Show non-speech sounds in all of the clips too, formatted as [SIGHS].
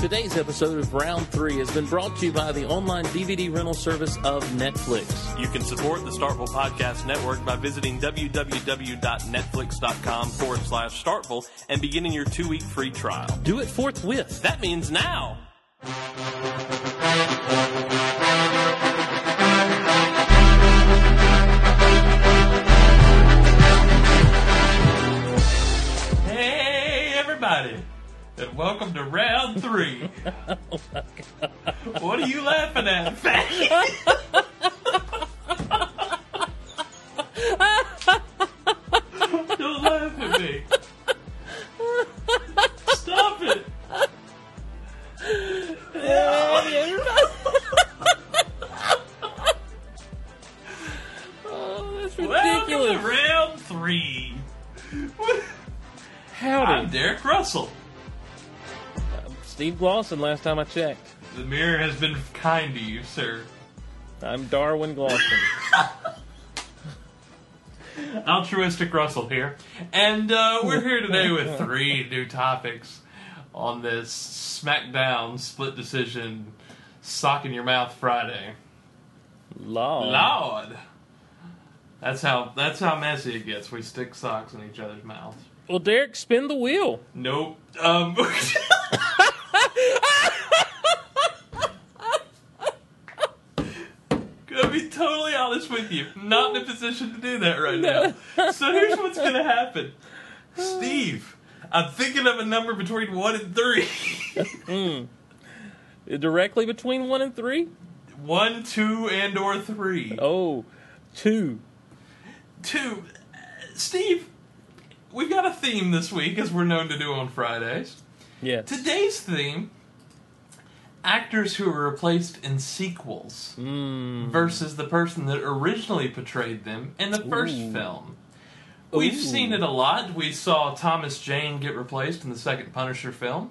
Today's episode of Round 3 has been brought to you by the online DVD rental service of Netflix. You can support the Startville Podcast Network by visiting www.netflix.com forward slash Startville and beginning your two week free trial. Do it forthwith. That means now. Hey, everybody, and welcome to round three. [LAUGHS] Oh, what are you laughing at? [LAUGHS] Don't laugh at me. Stop it. Oh, that's [LAUGHS] Welcome to ridiculous. round three. Howdy. I'm Derek Russell. Steve Glosson, last time I checked. The mirror has been kind to you, sir. I'm Darwin Glosson. [LAUGHS] Altruistic Russell here. And uh, we're here today with [LAUGHS] three new topics on this SmackDown split decision sock in your mouth Friday. Law. Lord. That's how that's how messy it gets. We stick socks in each other's mouths. Well, Derek, spin the wheel. Nope. Um [LAUGHS] Gonna be totally honest with you. Not in a position to do that right now. So here's what's gonna happen. Steve, I'm thinking of a number between one and three. Directly between one and three? one, two, and or three. Oh, two. Two. Uh, Steve, we've got a theme this week, as we're known to do on Fridays. Yes. Today's theme actors who were replaced in sequels Mm. versus the person that originally portrayed them in the first Ooh. film. We've Ooh. seen it a lot. We saw Thomas Jane get replaced in the second Punisher film.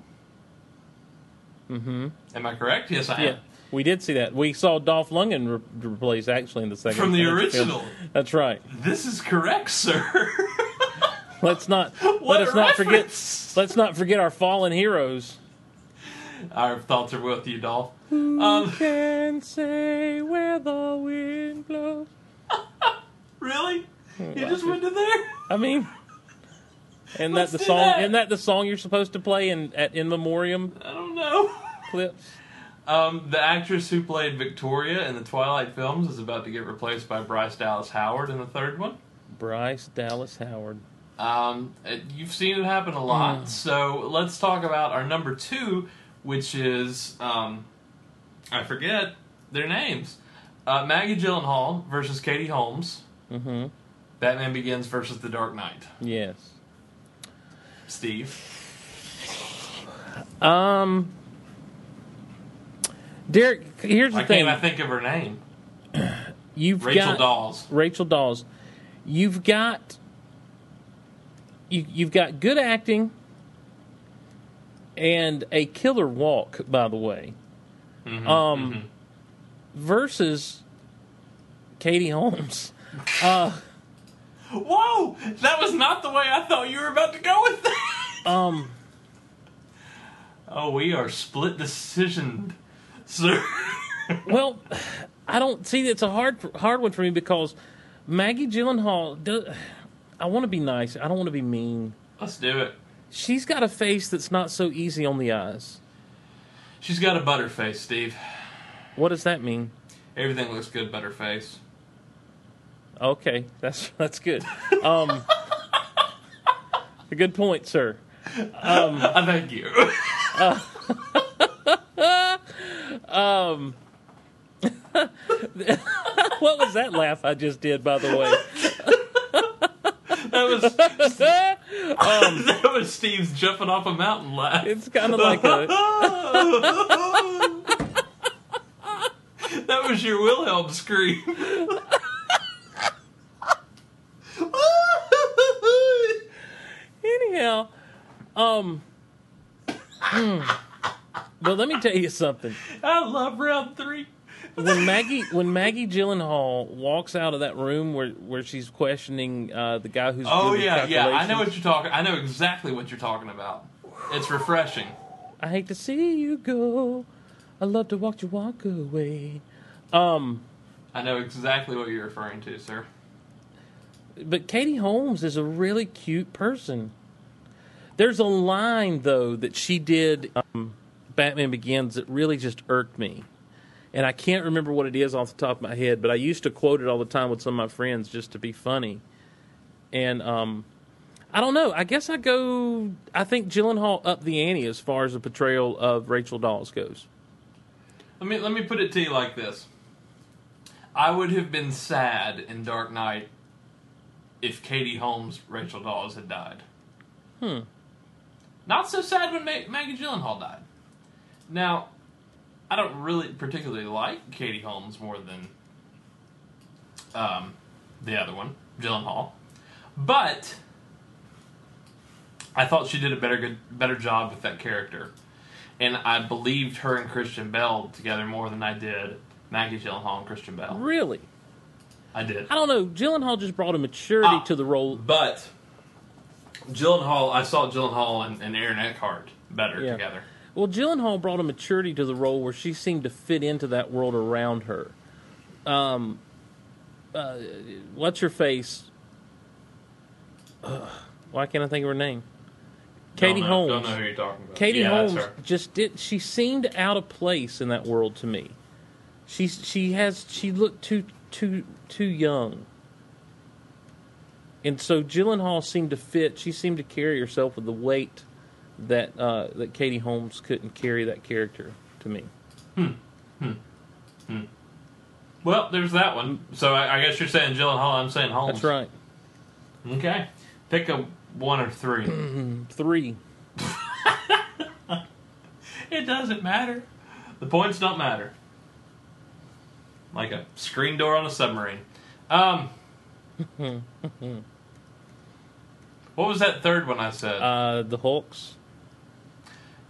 Mm-hmm. Am I correct? Yes, I am. We did see that. We saw Dolph Lundgren re- replaced actually in the second From the Punisher film. original. [LAUGHS] That's right. This is correct, sir. Let's not [LAUGHS] let us not forget. Let's not forget our fallen heroes. Our thoughts are with you, Dolph. Who Um, can say where the wind blows? [LAUGHS] really? You just went to there? I mean, and Let's that the do song? that. Isn't that the song you're supposed to play in at in memoriam I don't know. [LAUGHS] clips? Um, the actress who played Victoria in the Twilight films is about to get replaced by Bryce Dallas Howard in the third one. Bryce Dallas Howard. Um, it- you've seen it happen a lot. So let's talk about our number two, which is um, I forget their names. Uh, Maggie Gyllenhaal versus Katie Holmes. Mm-hmm. Batman Begins versus The Dark Knight. Yes. Steve. Um. Derek, here's the thing. can't I think of her name? [CLEARS THROAT] You've Rachel got Dawes. Rachel Dawes. You've got you you've got good acting and a killer walk, by the way. Mhm, Um, mhm. Versus Katie Holmes. [LAUGHS] Uh, Whoa! That was not the way I thought you were about to go with that. um, Oh, we are split decision, sir. [LAUGHS] well, I don't see It's a hard hard one for me because Maggie Gyllenhaal. Does, I want to be nice. I don't want to be mean. Let's do it. She's got a face that's not so easy on the eyes. She's got a butter face, Steve. What does that mean? Everything looks good, butter face. Okay, that's [LAUGHS] that's good. Um, a good point, sir. Um, [LAUGHS] I thank you. [LAUGHS] um, what was that laugh I just did? By the way, was [LAUGHS] um, [LAUGHS] that was Steve's jumping off a mountain laugh. it's kind of like a [LAUGHS] that was your Wilhelm scream. anyhow. Um, hmm. well, let me tell you something. I love round three. When Maggie when Maggie Gyllenhaal walks out of that room where where she's questioning uh, the guy who's Oh doing yeah, yeah. I know what you're talking. I know exactly what you're talking about. It's refreshing. I hate to see you go. I love to watch you walk away. Um, I know exactly what you're referring to, sir. but Katie Holmes is a really cute person. There's a line though that she did um, Batman Begins that really just irked me. And I can't remember what it is off the top of my head, but I used to quote it all the time with some of my friends just to be funny. And um, I don't know. I guess I go. I think Gyllenhaal up the ante as far as the portrayal of Rachel Dawes goes. Let me let me put it to you like this. I would have been sad in Dark Knight if Katie Holmes, Rachel Dawes had died. Hmm. Not so sad when Ma- Maggie Gyllenhaal died. Now, I don't really particularly like Katie Holmes more than um, the other one, Gyllenhaal, but I thought she did a better good better job with that character, and I believed her and Christian Bale together more than I did Maggie Gyllenhaal and Christian Bale. Really, I did. I don't know. Gyllenhaal just brought a maturity Ah. to the role. But Gyllenhaal, I saw Gyllenhaal and, and Aaron Eckhart better Yeah. together. Well, Gyllenhaal brought a maturity to the role where she seemed to fit into that world around her. Um, uh, what's your face? Ugh, why can't I think of her name? Katie don't know, Holmes. Don't know who you're talking about. Katie yeah, Holmes just did. She seemed out of place in that world to me. She's she has she looked too too too young, and so Gyllenhaal seemed to fit. She seemed to carry herself with the weight that uh, that Katie Holmes couldn't carry that character to me. Hmm. Hmm. Hmm. Well, there's that one. So I, I guess you're saying Gyllenhaal. I'm saying Holmes. That's right. Okay. Pick a one or three. [CLEARS THROAT] Three. [LAUGHS] it doesn't matter. The points don't matter. Like a screen door on a submarine. Um. [LAUGHS] what was that third one I said? Uh, the Hulks.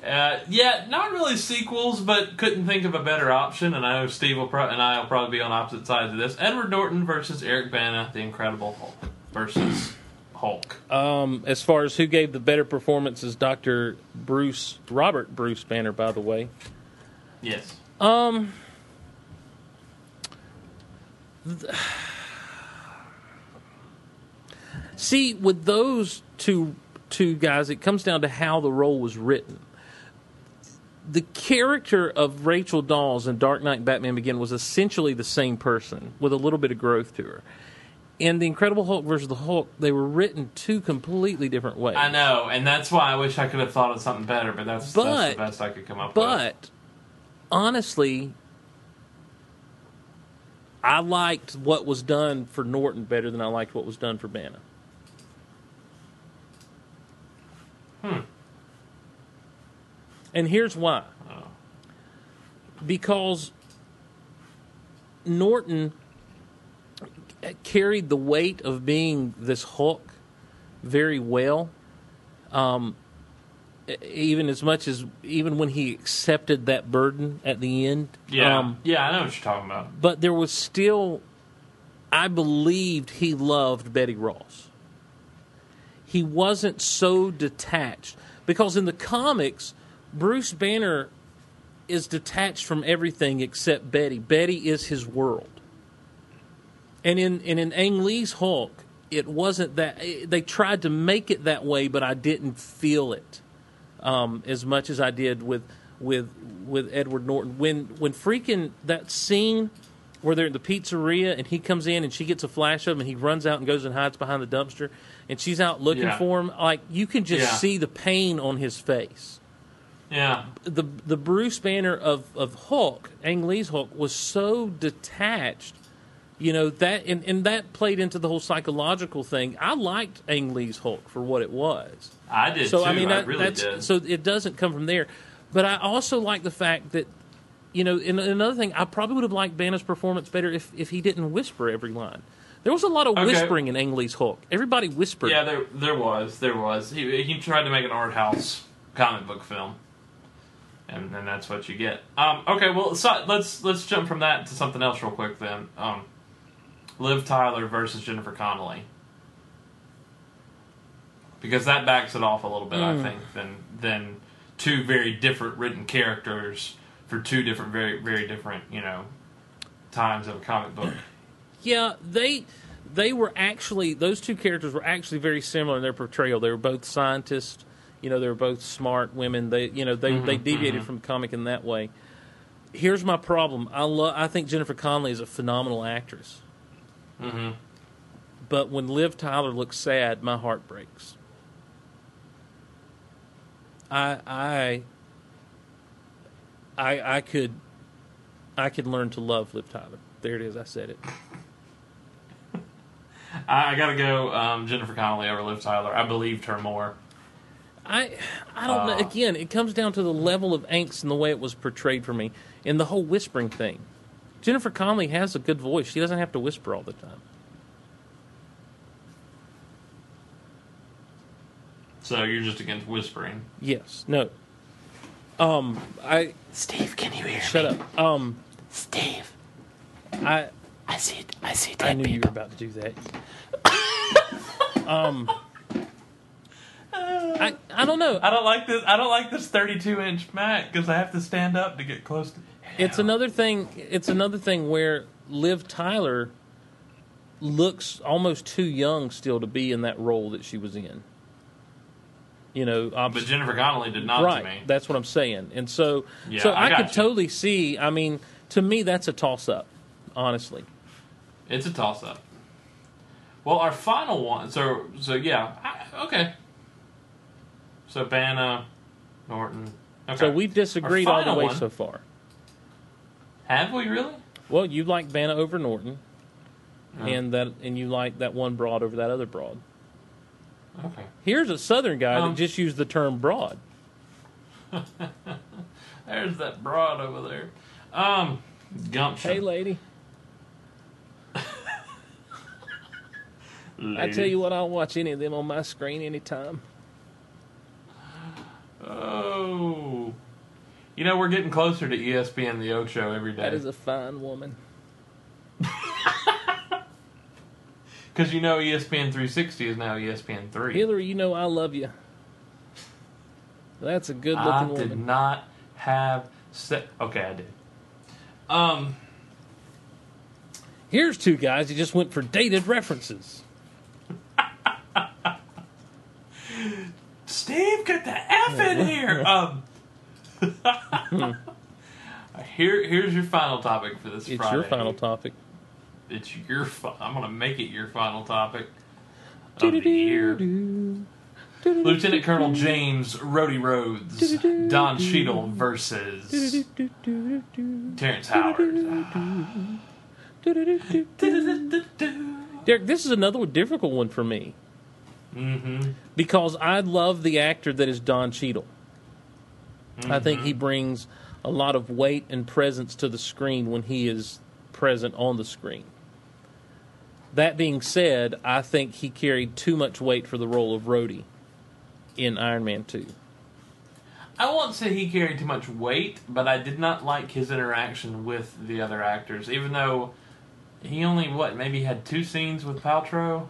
Uh, yeah, not really sequels, but couldn't think of a better option. And I know Steve will pro- and I will probably be on opposite sides of this. Edward Norton versus Eric Bana, the Incredible Hulk versus Hulk. Um, as far as who gave the better performance is Doctor Bruce Robert Bruce Banner, by the way. Yes. Um. [SIGHS] See, with those two two guys, it comes down to how the role was written. The character of Rachel Dawes in Dark Knight and Batman Begin was essentially the same person with a little bit of growth to her. In The Incredible Hulk versus the Hulk, they were written two completely different ways. I know, and that's why I wish I could have thought of something better, but that's, that's the best I could come up with. But honestly, I liked what was done for Norton better than I liked what was done for Bana. Hmm. And here's why. Because Norton carried the weight of being this Hulk very well. Um, even as much as even when he accepted that burden at the end. Yeah, Um, yeah, I know what you're talking about. but there was still, I believed he loved Betty Ross. He wasn't so detached because in the comics, Bruce Banner is detached from everything except Betty. Betty is his world. And in and in Ang Lee's Hulk, it wasn't that. They tried to make it that way, but I didn't feel it um, as much as I did with with with Edward Norton. When when freaking that scene where they're in the pizzeria and he comes in and she gets a flash of him and he runs out and goes and hides behind the dumpster and she's out looking Yeah. for him, like you can just Yeah. see the pain on his face. Yeah, The the Bruce Banner of of Hulk, Ang Lee's Hulk, was so detached. You know that, and, and that played into the whole psychological thing. I liked Ang Lee's Hulk for what it was. I did So too. I mean, that, really that's did. so it doesn't come from there. But I also like the fact that you know, and another thing, I probably would have liked Banner's performance better if if he didn't whisper every line. There was a lot of Okay. whispering in Ang Lee's Hulk. Everybody whispered. yeah, there there was, there was. He he tried to make an art house comic book film, and and that's what you get. Um, okay, well, so, let's let's jump from that to something else real quick then. Um, Liv Tyler versus Jennifer Connelly, because that backs it off a little bit, I Mm. think, than than two very different written characters for two different, very, very different, you know, times of a comic book. Yeah, they they were actually those two characters were actually very similar in their portrayal. They were both scientists. You know, they were both smart women. They you know they they deviated from the comic in that way. Here's my problem. I love. I think Jennifer Connelly is a phenomenal actress. Mm-hmm. But when Liv Tyler looks sad, my heart breaks. I I I I could I could learn to love Liv Tyler. There it is. I said it. [LAUGHS] I, I gotta go um, Jennifer Connelly over Liv Tyler. I believed her more. I I don't know. Uh. Again, it comes down to the level of angst and the way it was portrayed for me, and the whole whispering thing. Jennifer Connelly has a good voice. She doesn't have to whisper all the time. So you're just against whispering. Yes. No. Um. I Steve, can you hear me? shut me? up. Um. Steve, I I see it. I see it. I dead knew you were people. about to do that. [LAUGHS] um. I I don't know. I don't like this. I don't like this 32 inch Mac because I have to stand up to get close to. It's another thing. It's another thing where Liv Tyler looks almost too young still to be in that role that she was in. You know, obs- But Jennifer Connelly did not right? to me. That's what I'm saying. And so, Yeah, so I I, could you. totally see. I mean, to me, that's a toss up. Honestly, It's a toss up. Well, our final one. So so yeah. I, okay. So Bana, Norton. Okay. so we've disagreed all the way one- so far. have we really? Well, you like Bana over Norton, Oh. and that, and you like that one broad over that other broad. Okay. Here's a Southern guy Um, that just used the term broad. [LAUGHS] There's that broad over there. Um, gumption. Hey, lady. [LAUGHS] I tell you what, I'll watch any of them on my screen anytime. Oh. You know, we're getting closer to ESPN The Ocho every day. That is a fine woman. [LAUGHS] Because you know ESPN 360 is now ESPN 3. Hillary, you know I love you. That's a good looking woman. I did not have se- Okay, I did. Um, Here's two guys who just went for dated references. Steve, get the F in here. [LAUGHS] Um, [LAUGHS] here, here's your final topic for this It's Friday. your final topic. It's your. Fi- I'm gonna make it your final topic of the year. Lieutenant Colonel James Rhodey Rhodes, Don Cheadle versus Terrence Howard. [SIGHS] Derek, this is another difficult one for me Mm-hmm. because I love the actor that is Don Cheadle. I think he brings a lot of weight and presence to the screen when he is present on the screen. That being said, I think he carried too much weight for the role of Rhodey in Iron Man 2. I won't say he carried too much weight, but I did not like his interaction with the other actors, even though he only what maybe had two scenes with Paltrow.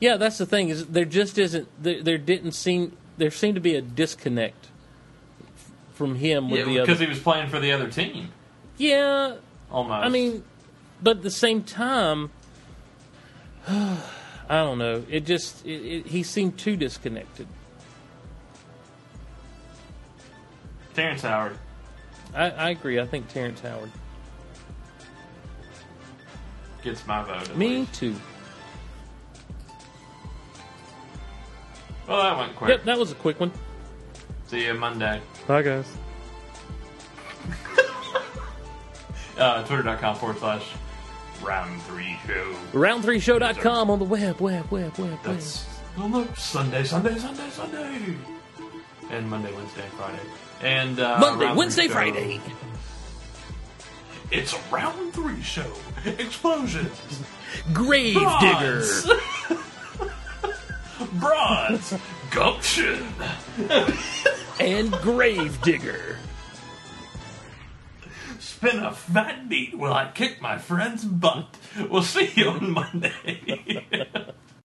Yeah, that's the thing is there just isn't there, there didn't seem there seemed to be a disconnect f- from him with Yeah, the because he was playing for the other team yeah, almost. I mean, but at the same time, [SIGHS] I don't know. It just it, it, he seemed too disconnected. Terrence Howard. I, I agree. I think Terrence Howard. Gets my vote. at Me least. too. Well, that went quick. Yep, that was a quick one. See you Monday. Bye, guys. [LAUGHS] Uh, Twitter.com forward slash round three show. Round3show.com on the web, web, web, web, web. That's on the Sunday, Sunday, Sunday, Sunday. And Monday, Wednesday, Friday. And uh, Monday, Wednesday, Friday. It's a round three show. Explosions. Gravedigger. Bronze. [LAUGHS] Bronze. Gumption. and Gravedigger. Spin a fat beat while I kick my friend's butt. We'll see you on Monday. [LAUGHS]